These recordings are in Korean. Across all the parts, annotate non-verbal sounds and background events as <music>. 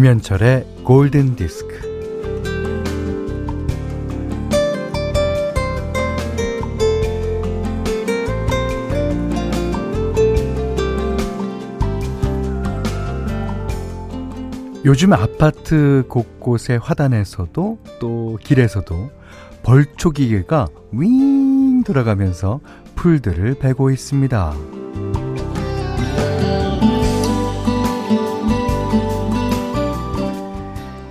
김현철의 골든 디스크. 요즘 아파트 곳곳의 화단에서도 또 길에서도 벌초기계가 윙 돌아가면서 풀들을 베고 있습니다.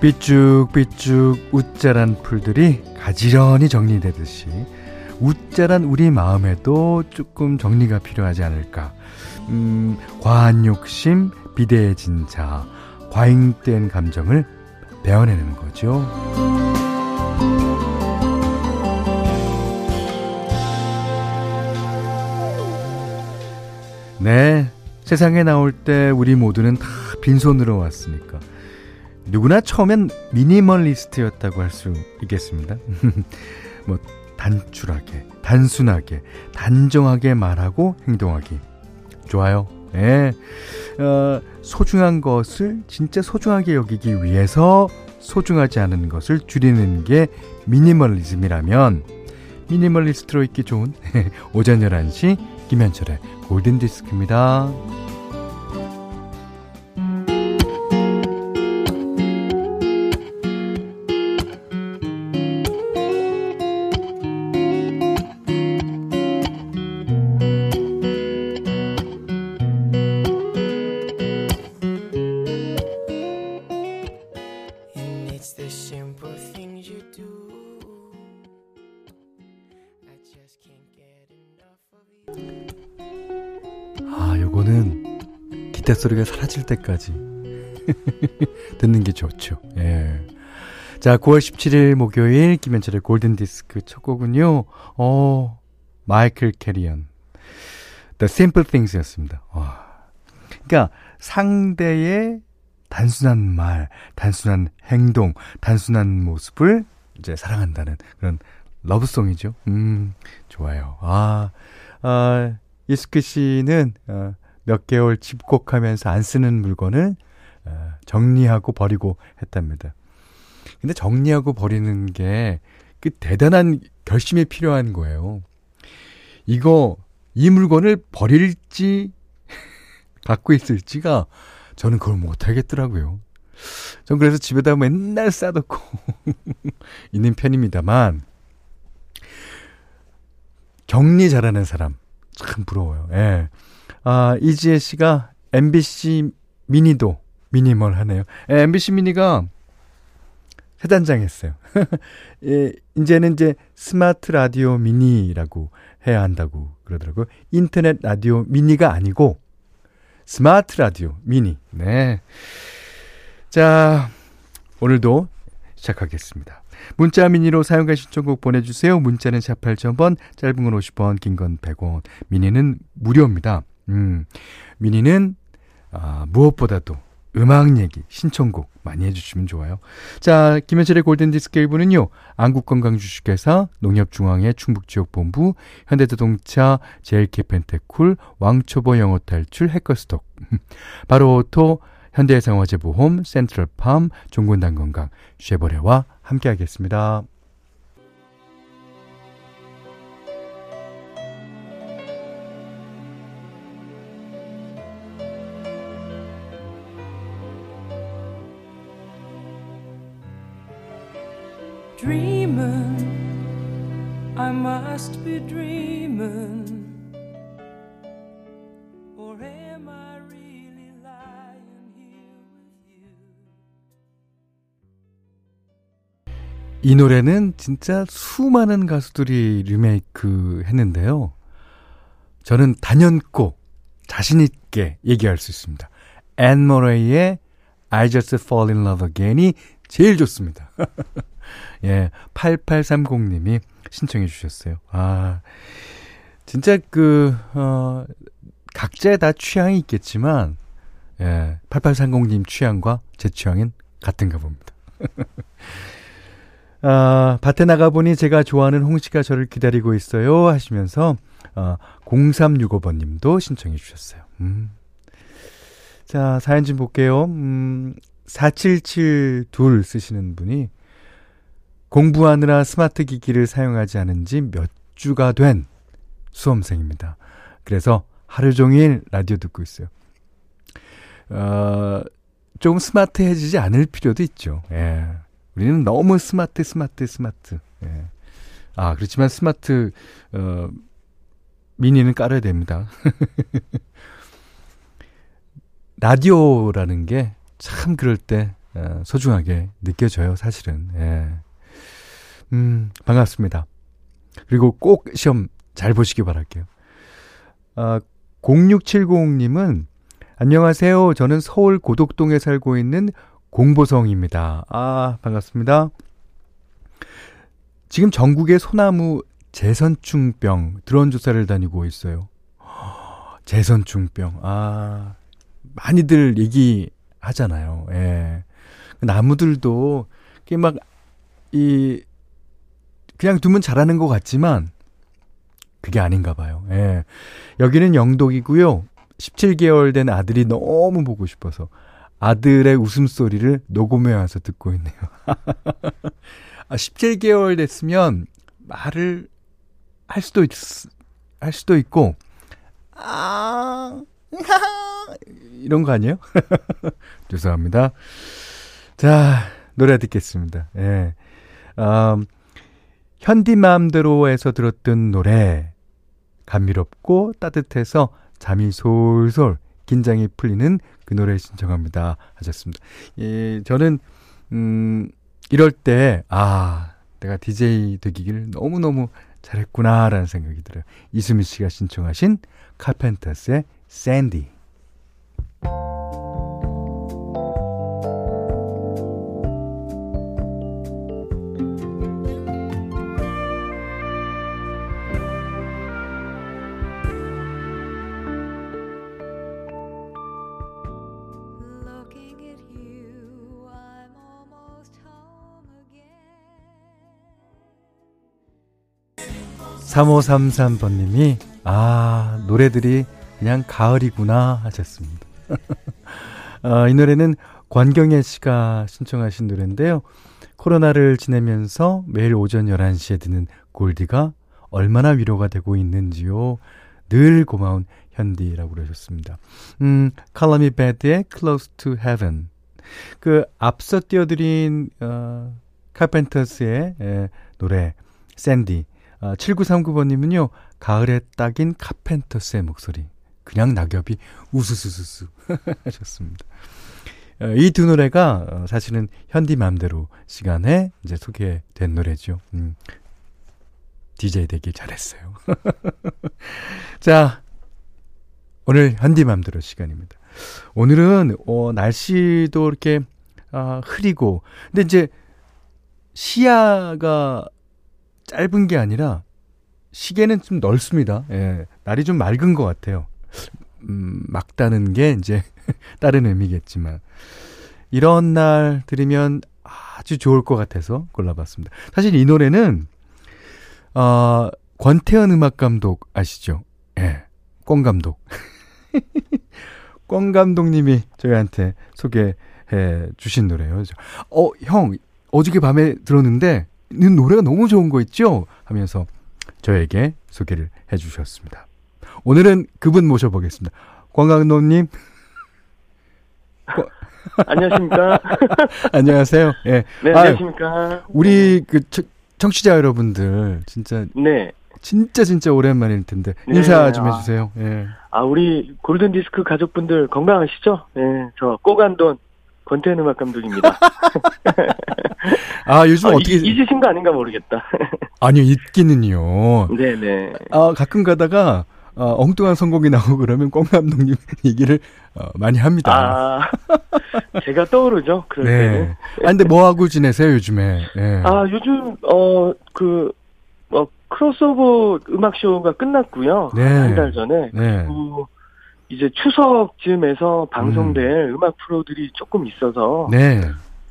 삐쭉삐쭉 웃자란 풀들이 가지런히 정리되듯이 웃자란 우리 마음에도 조금 정리가 필요하지 않을까. 음, 과한 욕심, 비대해진 자, 과잉된 감정을 베어내는 거죠. 네. 세상에 나올 때 우리 모두는 다 빈손으로 왔으니까. 누구나 처음엔 미니멀리스트였다고 할 수 있겠습니다. <laughs> 뭐, 단출하게, 단순하게, 단정하게 말하고 행동하기. 좋아요. 예. 어, 소중한 것을 진짜 소중하게 여기기 위해서 소중하지 않은 것을 줄이는 게 미니멀리즘이라면 미니멀리스트로 있기 좋은 <laughs> 오전 11시 김현철의 골든디스크입니다. 소리가 사라질 때까지 <laughs> 듣는 게 좋죠. 예. 자, 9월 17일 목요일 김현철의 골든 디스크 첫 곡은요. 어, 마이클 캐리언. The Simple Things였습니다. 와. 그러니까 상대의 단순한 말, 단순한 행동, 단순한 모습을 이제 사랑한다는 그런 러브송이죠. 음, 좋아요. 아, 아, 이스크 씨는 어, 몇 개월 집콕하면서 안 쓰는 물건을 어, 정리하고 버리고 했답니다. 근데 정리하고 버리는 게 그 대단한 결심이 필요한 거예요. 이거 이 물건을 버릴지 <laughs> 갖고 있을지가 저는 그걸 못 하겠더라고요. 전 그래서 집에다 맨날 싸놓고 <laughs> 있는 편입니다만 정리 잘하는 사람 참 부러워요. 예. 아, 이지혜 씨가 MBC 미니도 미니멀 하네요. 예, MBC 미니가 새 단장 했어요. <laughs> 예, 이제는 이제 스마트 라디오 미니라고 해야 한다고 그러더라고요. 인터넷 라디오 미니가 아니고 스마트 라디오 미니. 네. 자, 오늘도 시작하겠습니다. 문자 미니로 사용과 신청곡 보내주세요. 문자는 샵 8000번, 짧은 건 50원, 긴 건 100원, 미니는 무료입니다. 음, 미니는 아, 무엇보다도 음악 얘기, 신청곡 많이 해주시면 좋아요. 자, 김현철의 골든디스크 1부는요, 안국건강주식회사, 농협중앙회 충북지역본부, 현대자동차, 제일캐펜테쿨, 왕초보 영어탈출, 해커스톡, <laughs> 바로오토, 현대해상화재보험, 센트럴팜, 종군당건강, 쉐보레와 함께하겠습니다. Dreaming. I must be dreaming. 이 노래는 진짜 수많은 가수들이 리메이크 했는데요. 저는 단연코 자신있게 얘기할 수 있습니다. 앤 머레이의 I Just Fall in Love Again이 제일 좋습니다. 예, 8830님이 신청해 주셨어요. 아, 진짜 그, 어, 각자의 다 취향이 있겠지만, 예, 8830님 취향과 제 취향은 같은가 봅니다. <laughs> 아, 밭에 나가보니 제가 좋아하는 홍시가 저를 기다리고 있어요. 하시면서, 어, 0365번 님도 신청해 주셨어요. 음. 자, 사연 좀 볼게요. 음, 4772 쓰시는 분이 공부하느라 스마트 기기를 사용하지 않은 지 몇 주가 된 수험생입니다. 그래서 하루 종일 라디오 듣고 있어요. 어, 조금 스마트해지지 않을 필요도 있죠. 예. 우리는 너무 스마트, 스마트, 스마트. 예. 아, 그렇지만 스마트, 어, 미니는 깔아야 됩니다. <laughs> 라디오라는 게 참 그럴 때 어, 소중하게 느껴져요, 사실은. 예. 음, 반갑습니다. 그리고 꼭 시험 잘 보시기 바랄게요. 아, 0670님은 안녕하세요. 저는 서울 고덕동에 살고 있는 공보성입니다. 아, 반갑습니다. 지금 전국의 소나무 재선충병 드론 조사를 다니고 있어요. 재선충병. 아, 많이들 얘기하잖아요. 예. 나무들도 막, 이, 그냥 두면 자라는 것 같지만, 그게 아닌가 봐요. 예. 여기는 영독이고요. 17개월 된 아들이 너무 보고 싶어서 아들의 웃음소리를 녹음해 와서 듣고 있네요. <laughs> 아, 17개월 됐으면 말을 할 수도 있, 할 수도 있고, 아, <laughs> 이런 거 아니에요? <laughs> 죄송합니다. 자, 노래 듣겠습니다. 예. 음, 현디맘대로에서 들었던 노래, 감미롭고 따뜻해서 잠이 솔솔 긴장이 풀리는 그 노래 신청합니다. 하셨습니다. 예, 저는, 음, 이럴 때, 아, 내가 DJ 되기를 너무 너무 잘했구나라는 생각이 들어요. 이수미 씨가 신청하신 카펜터스의 샌디. 3533번님이, 아, 노래들이 그냥 가을이구나 하셨습니다. 아, <laughs> 이 노래는 권경애 씨가 신청하신 노래인데요. 코로나를 지내면서 매일 오전 11시에 듣는 골디가 얼마나 위로가 되고 있는지요. 늘 고마운 현디라고 그러셨습니다. 음, 칼라미 베드의 Close to Heaven. 그 앞서 띄워드린 어, 카펜터스의 에, 노래 샌디 아, 7939번님은요, 가을에 딱인 카펜터스의 목소리. 그냥 낙엽이 우수수수수 하셨습니다. 어, 이두 노래가 어, 사실은 현디 맘대로 시간에 이제 소개된 노래죠. 음, DJ 되길 잘했어요. <laughs> 자, 오늘 현디 맘대로 시간입니다. 오늘은 어, 날씨도 이렇게 아, 흐리고 근데 이제 시야가 짧은 게 아니라 시계는 좀 넓습니다. 예. 날이 좀 맑은 것 같아요. 음, 막다는 게 이제 <laughs> 다른 의미겠지만 이런 날 들으면 아주 좋을 것 같아서 골라봤습니다. 사실 이 노래는 어, 권태현 음악 감독 아시죠? 예. 권 감독. <laughs> 권 감독님이 저희한테 소개해 주신 노래예요. 어, 형, 어저께 밤에 들었는데 노래가 너무 좋은 거 있죠? 하면서 저에게 소개를 해 주셨습니다. 오늘은 그분 모셔보겠습니다. 광강노님. <laughs> 안녕하십니까? <laughs> 안녕하세요. 예. 네, 안녕하십니까? 우리 그 청취자 여러분들 진짜 네. 진짜 진짜 오랜만일 텐데 네. 인사 좀 해주세요. 예. 아 우리 골든 디스크 가족분들 건강하시죠? 예, 저 꼬간돈 권태현 음악 감독입니다. <laughs> 아, 요즘 아, 어떻게. 잊 으신 거 아닌가 모르겠다. <laughs> 아니요, 잊기는요. 네네. 아, 가끔 가다가, 어, 엉뚱한 선곡이 나오고 그러면 꽁 감독님 <laughs> 얘기를 어, 많이 합니다. 아, 제가 떠오르죠. 그럴 네. 때는. 아, 근데 뭐 하고 지내세요, 요즘에? 네. 아, 요즘, 어, 그, 어, 크로스오버 음악 쇼가 끝났고요. 네. 한달 전에. 네. 그, 이제 추석쯤에서 방송될 음. 악 프로들이 조금 있어서 네.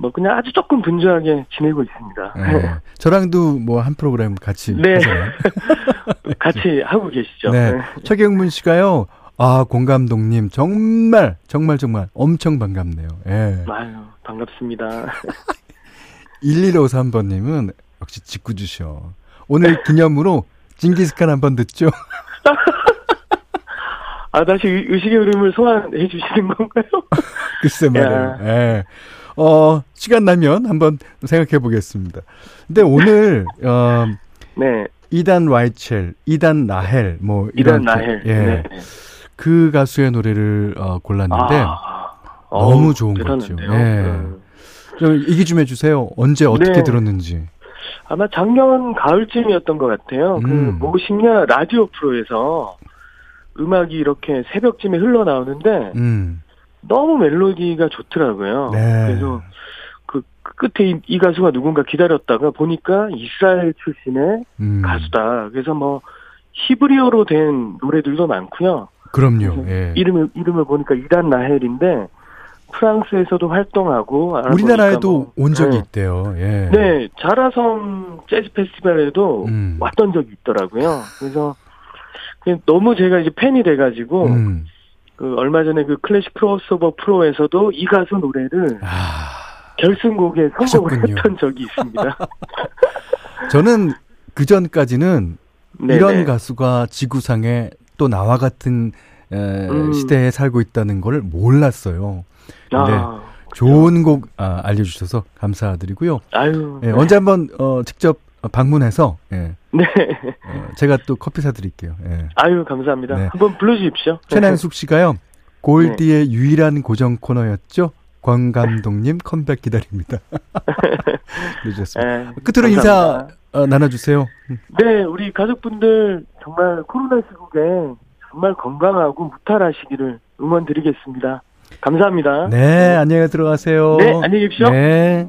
뭐 그냥 아주 조금 분주하게 지내고 있습니다. 네. 저랑도 뭐 한 프로그램 같이 네. <laughs> 같이 하고 계시죠. 네. 네. 최경문 씨가요. 아, 공감독님, 정말, 정말, 정말 엄청 반갑네요. 예. 아유, 반갑습니다. <laughs> 1153번 님은 역시 직구주셔. 오늘 기념으로 징기스칸 한번 듣죠? <laughs> 아, 다시 의식의 흐름을 소환해 주시는 건가요? 글쎄 말이에요. 예. 어, 시간 나면 한번 생각해 보겠습니다. 근데 오늘, 어, 네. 이단 와이첼, 이단 나헬, 뭐, 이단 나헬. 예. 네. 그 가수의 노래를 어, 골랐는데, 아, 너무 좋은 거죠. 예. 네. 좀 얘기 좀 해주세요. 언제 어떻게 네. 들었는지. 아마 작년 가을쯤이었던 것 같아요. 그 음. 그 모식냐 라디오 프로에서 음악이 이렇게 새벽쯤에 흘러나오는데 음. 너무 멜로디가 좋더라고요. 네. 그래서 그 끝에 이, 이, 가수가 누군가 기다렸다가 보니까 이스라엘 출신의 음. 가수다. 그래서 뭐 히브리어로 된 노래들도 많고요. 그럼요. 예. 이름을 이름을 보니까 이단 나헬인데 프랑스에서도 활동하고 우리나라에도 뭐, 온 적이 네. 있대요. 예. 네, 자라섬 재즈 페스티벌에도 음. 왔던 적이 있더라고요. 그래서 너무 제가 이제 팬이 돼가지고 음. 그 얼마 전에 그 클래식 크로스오버 프로에서도 이 가수 노래를 아, 결승곡에 성공을 하셨군요. 했던 적이 있습니다. <laughs> 저는 그 전까지는 이런 가수가 지구상에 또 나와 같은 에, 음. 시대에 살고 있다는 걸 몰랐어요. 근데 아, 좋은 곡 아, 알려주셔서 감사드리고요. 아유. 예, 언제 한번 어, 직접 방문해서 예. <laughs> 네. 어, 제가 또 커피 사드릴게요. 예. 아유 감사합니다. 네. 한번 불러주십시오. 최난숙 씨가요. 골디의 네. 유일한 고정 코너였죠. 권 감독님 <laughs> 컴백 기다립니다. <laughs> 그러셨습니다. 네, 끝으로 감사합니다. 인사 어, 나눠주세요. 네, 우리 가족분들 정말 코로나 시국에 정말 건강하고 무탈하시기를 응원드리겠습니다. 감사합니다. 네, 안녕히 들어가세요. 네, 안녕히 계십시오. 네.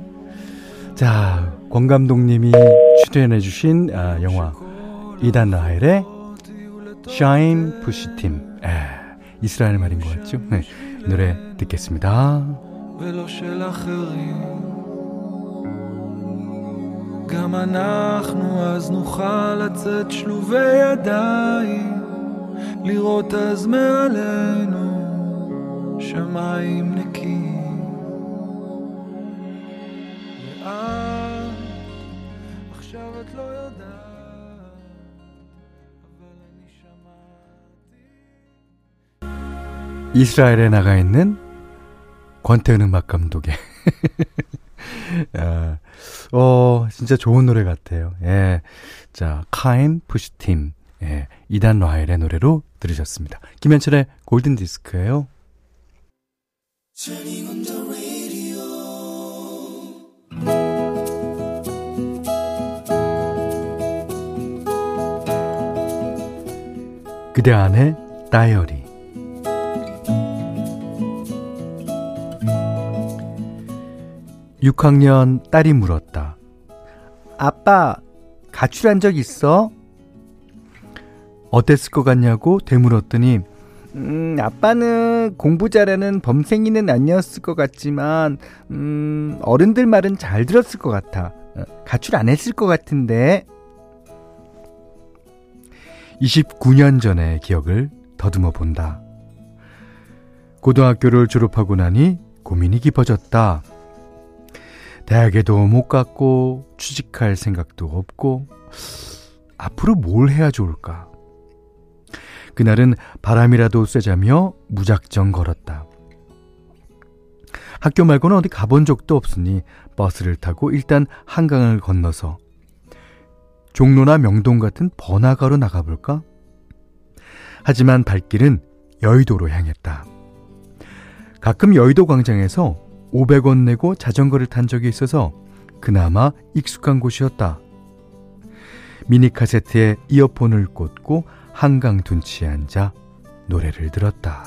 자, 권 감독님이 출연해주신 아, 영화 이단 라헬의 샤인 푸시 팀. 에, 이스라엘 말인 것 같죠? 네, 노래 듣겠습니다. גם אנחנו אז נוכל לצאת שלובי ידיים, לראות אז מעלינו שמיים נקיים. את לא יודעת, אבל אני שמעתי. 이스라엘에 나가 있는 권태은 음악 감독의 <laughs> 아, 어, 진짜 좋은 노래 같아요. 예. 자, 카인 푸시팀. 예. 이단 라헬의 노래로 들으셨습니다. 김현철의 골든 디스크예요. 그대 안에 다이어리 6학년 딸이 물었다. 아빠, 가출한 적 있어? 어땠을 것 같냐고 되물었더니 음, 아빠는 공부 잘하는 범생이는 아니었을 것 같지만, 음, 어른들 말은 잘 들었을 것 같아. 어, 가출 안 했을 것 같은데. 29년 전의 기억을 더듬어 본다. 고등학교를 졸업하고 나니 고민이 깊어졌다. 대학에도 못 갔고, 취직할 생각도 없고, 앞으로 뭘 해야 좋을까? 그날은 바람이라도 쐬자며 무작정 걸었다. 학교 말고는 어디 가본 적도 없으니 버스를 타고 일단 한강을 건너서 종로나 명동 같은 번화가로 나가볼까? 하지만 발길은 여의도로 향했다. 가끔 여의도 광장에서 500원 내고 자전거를 탄 적이 있어서 그나마 익숙한 곳이었다. 미니 카세트에 이어폰을 꽂고 한강 둔치에 앉아 노래를 들었다.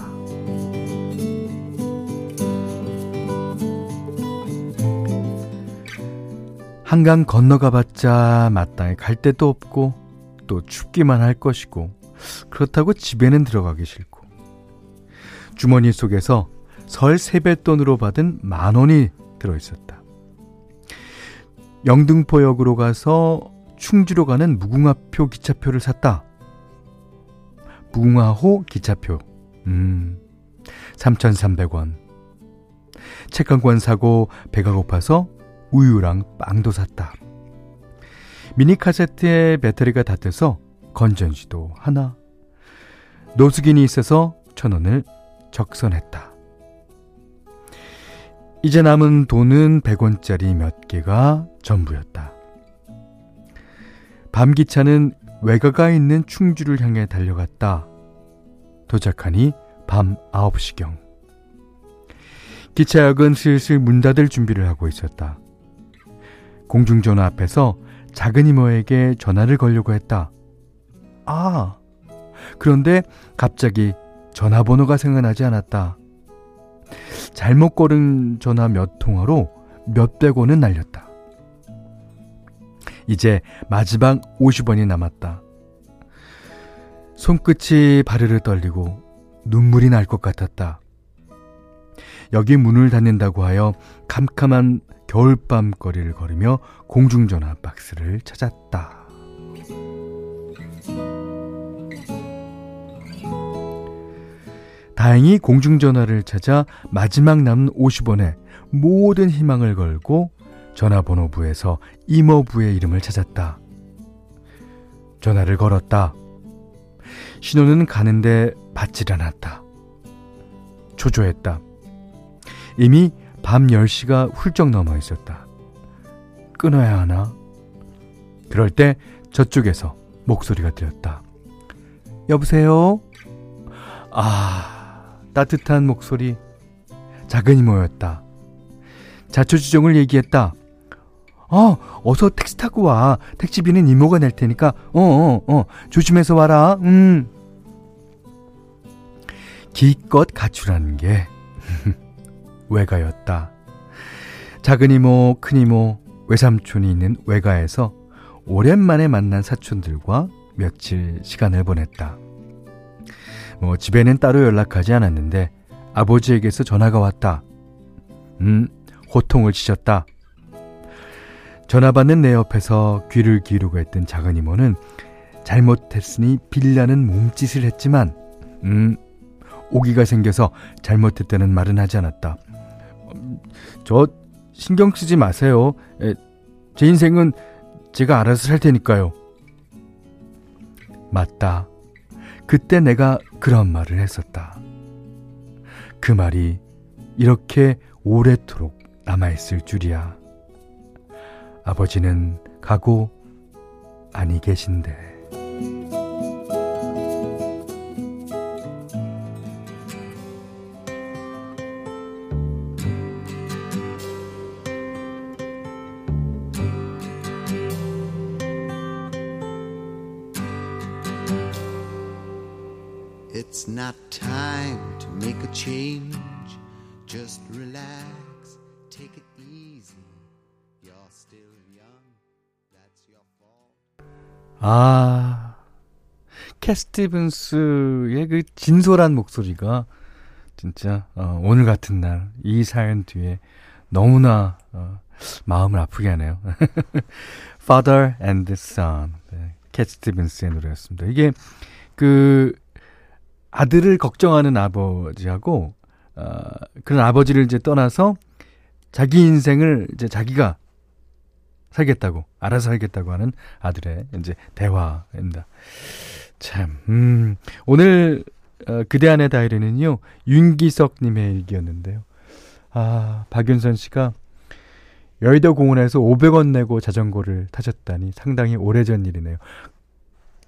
한강 건너가 봤자 마땅히 갈 데도 없고 또 춥기만 할 것이고 그렇다고 집에는 들어가기 싫고 주머니 속에서 설 세뱃돈으로 받은 만 원이 들어있었다. 영등포역으로 가서 충주로 가는 무궁화표 기차표를 샀다. 무궁화호 기차표 음, 3,300원. 책한권 사고 배가 고파서 우유랑 빵도 샀다. 미니 카세트에 배터리가 닿아서 건전지도 하나. 노숙인이 있어서 천 원을 적선했다. 이제 남은 돈은 100원짜리 몇 개가 전부였다. 밤기차는 외가가 있는 충주를 향해 달려갔다. 도착하니 밤 9시경. 기차역은 슬슬 문 닫을 준비를 하고 있었다. 공중전화 앞에서 작은 이모에게 전화를 걸려고 했다. 아, 그런데 갑자기 전화번호가 생각나지 않았다. 잘못 걸은 전화 몇 통화로 몇백 원은 날렸다. 이제 마지막 50원이 남았다. 손끝이 바르르 떨리고 눈물이 날 것 같았다. 여기 문을 닫는다고 하여 캄캄한 겨울밤 거리를 걸으며 공중전화 박스를 찾았다. 다행히 공중전화를 찾아 마지막 남은 50원에 모든 희망을 걸고 전화번호부에서 이모부의 이름을 찾았다. 전화를 걸었다. 신호는 가는데 받질 않았다. 초조했다. 이미 밤 10시가 훌쩍 넘어 있었다. 끊어야 하나? 그럴 때 저쪽에서 목소리가 들렸다. 여보세요? 아, 따뜻한 목소리. 작은 이모였다. 자초지종을 얘기했다. 어, 어서 택시 타고 와. 택시비는 이모가 낼 테니까, 어, 어, 어, 조심해서 와라. 음. 기껏 가출하는 게 <laughs> 외가였다. 작은 이모, 큰 이모, 외삼촌이 있는 외가에서 오랜만에 만난 사촌들과 며칠 시간을 보냈다. 뭐 집에는 따로 연락하지 않았는데 아버지에게서 전화가 왔다. 음, 호통을 치셨다. 전화 받는 내 옆에서 귀를 기울이고 했던 작은 이모는 잘못했으니 빌라는 몸짓을 했지만, 음, 오기가 생겨서 잘못했다는 말은 하지 않았다. 저 신경 쓰지 마세요. 에, 제 인생은 제가 알아서 살 테니까요. 맞다. 그때 내가 그런 말을 했었다. 그 말이 이렇게 오래도록 남아있을 줄이야. 아버지는 가고 아니 계신데. 캐스티븐스의 그 진솔한 목소리가 진짜 어, 오늘 같은 날 이 사연 뒤에 너무나 어, 마음을 아프게 하네요. <laughs> Father and Son, 네, 캣 스티븐스의 노래였습니다. 이게 그 아들을 걱정하는 아버지하고 어, 그런 아버지를 이제 떠나서 자기 인생을 이제 자기가 살겠다고 알아서 살겠다고 하는 아들의 이제 대화입니다. 참, 음, 오늘 어, 그대 안의 다이리는요 윤기석님의 일기였는데요. 아 박윤선 씨가 여의도 공원에서 500원 내고 자전거를 타셨다니 상당히 오래전 일이네요.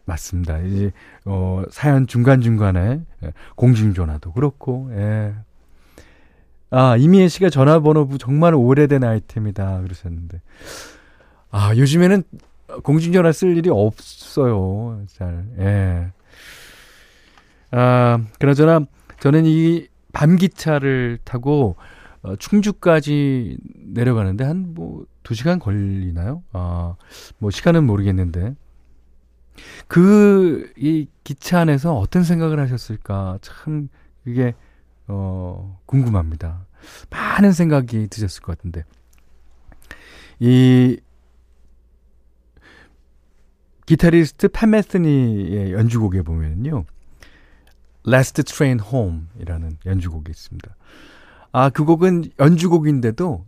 맞습니다. 이제 어 사연 중간 중간에 예, 공중전화도 그렇고 예. 아 이미애 씨가 전화번호부 정말 오래된 아이템이다 그러셨는데 아 요즘에는 공중전화 쓸 일이 없어요. 잘 예. 아 그나저나 저는 이 밤기차를 타고 어, 충주까지 내려가는데 한 뭐 두 시간 걸리나요? 아 뭐 시간은 모르겠는데 그, 이 기차 안에서 어떤 생각을 하셨을까? 참, 그게, 어, 궁금합니다. 많은 생각이 드셨을 것 같은데. 이, 기타리스트 팬메스니의 연주곡에 보면요. Last Train Home이라는 연주곡이 있습니다. 아, 그 곡은 연주곡인데도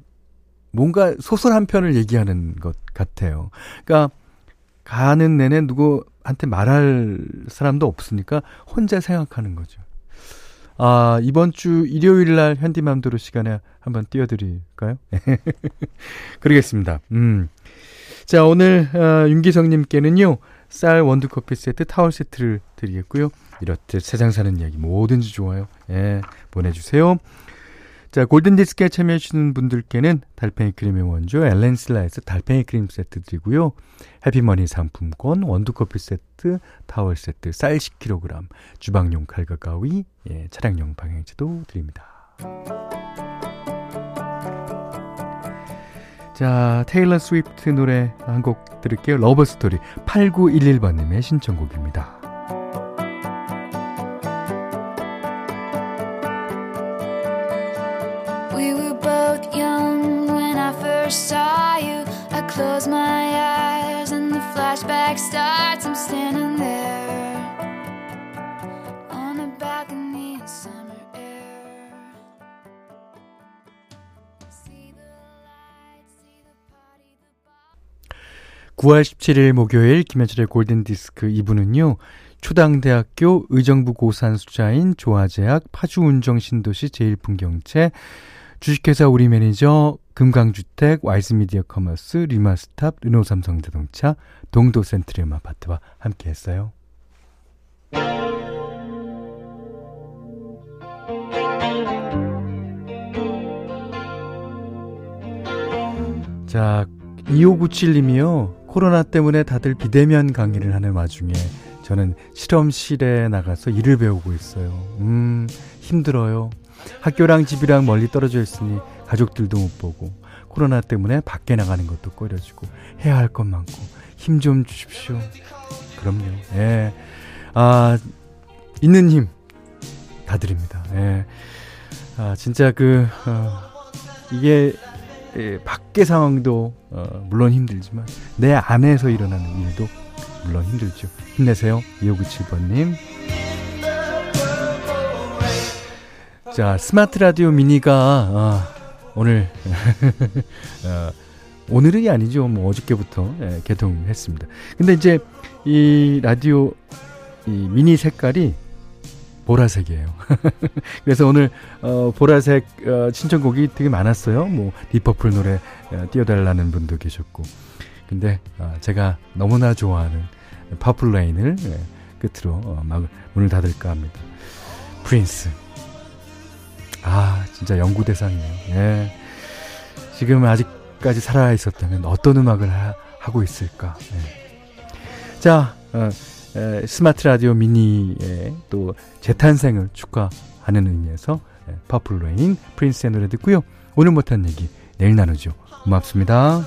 뭔가 소설 한 편을 얘기하는 것 같아요. 그러니까 가는 내내 누구한테 말할 사람도 없으니까 혼자 생각하는 거죠. 아, 이번 주 일요일 날 현디맘대로 시간에 한번 띄워드릴까요? <laughs> 그러겠습니다. 음. 자, 오늘, 어, 윤기성님께는요, 쌀 원두 커피 세트, 타월 세트를 드리겠고요. 이렇듯 세상 사는 이야기 뭐든지 좋아요. 예, 보내주세요. 자, 골든디스크에 참여해주시는 분들께는 달팽이 크림의 원조 엘렌슬라에서 달팽이 크림 세트 드리고요. 해피머니 상품권, 원두커피 세트, 타월 세트, 쌀 10kg, 주방용 칼과 가위, 예, 차량용 방향제도 드립니다. 자, 테일러 스위프트 노래 한 곡 들을게요. Love Story 8911번님의 신청곡입니다. 9월 17일 목요일 김현철의 골든디스크 2부는요. 초당대학교 의정부 고산수자인 조화제약 파주운정신도시 제일풍경채 주식회사 우리 매니저 금강주택, 와이즈미디어 커머스, 리마스탑, 르노삼성자동차, 동도센트리움 아파트와 함께했어요. 자, 2597님이요. 코로나 때문에 다들 비대면 강의를 하는 와중에 저는 실험실에 나가서 일을 배우고 있어요. 음, 힘들어요. 학교랑 집이랑 멀리 떨어져 있으니 가족들도 못 보고 코로나 때문에 밖에 나가는 것도 꺼려지고 해야 할 것 많고 힘 좀 주십시오. 그럼요. 예. 아, 있는 힘 다 드립니다. 예. 아, 진짜 그, 어, 이게, 예, 밖의 상황도, 어, 물론 힘들지만, 내 안에서 일어나는 일도 물론 힘들죠. 힘내세요. 2597번님. 자, 스마트 라디오 미니가, 아, 오늘 <laughs> 어, 오늘이 아니죠. 뭐 어저께부터 예, 개통했습니다. 근데 이제 이 라디오 이 미니 색깔이 보라색이에요. <laughs> 그래서 오늘 어, 보라색 어, 신청곡이 되게 많았어요. 뭐 딥퍼플 노래 어, 띄워달라는 분도 계셨고. 근데 어, 제가 너무나 좋아하는 Purple Rain을 예, 끝으로 어, 막 문을 닫을까 합니다. 프린스. 아, 진짜 연구 대상이에요. 예. 지금 아직까지 살아 있었다면 어떤 음악을 하, 고 있을까? 예. 자, 어, 에, 스마트 라디오 미니의 또 재탄생을 축하하는 의미에서 예, Purple Rain 프린스의 노래 듣고요. 오늘 못한 얘기 내일 나누죠. 고맙습니다.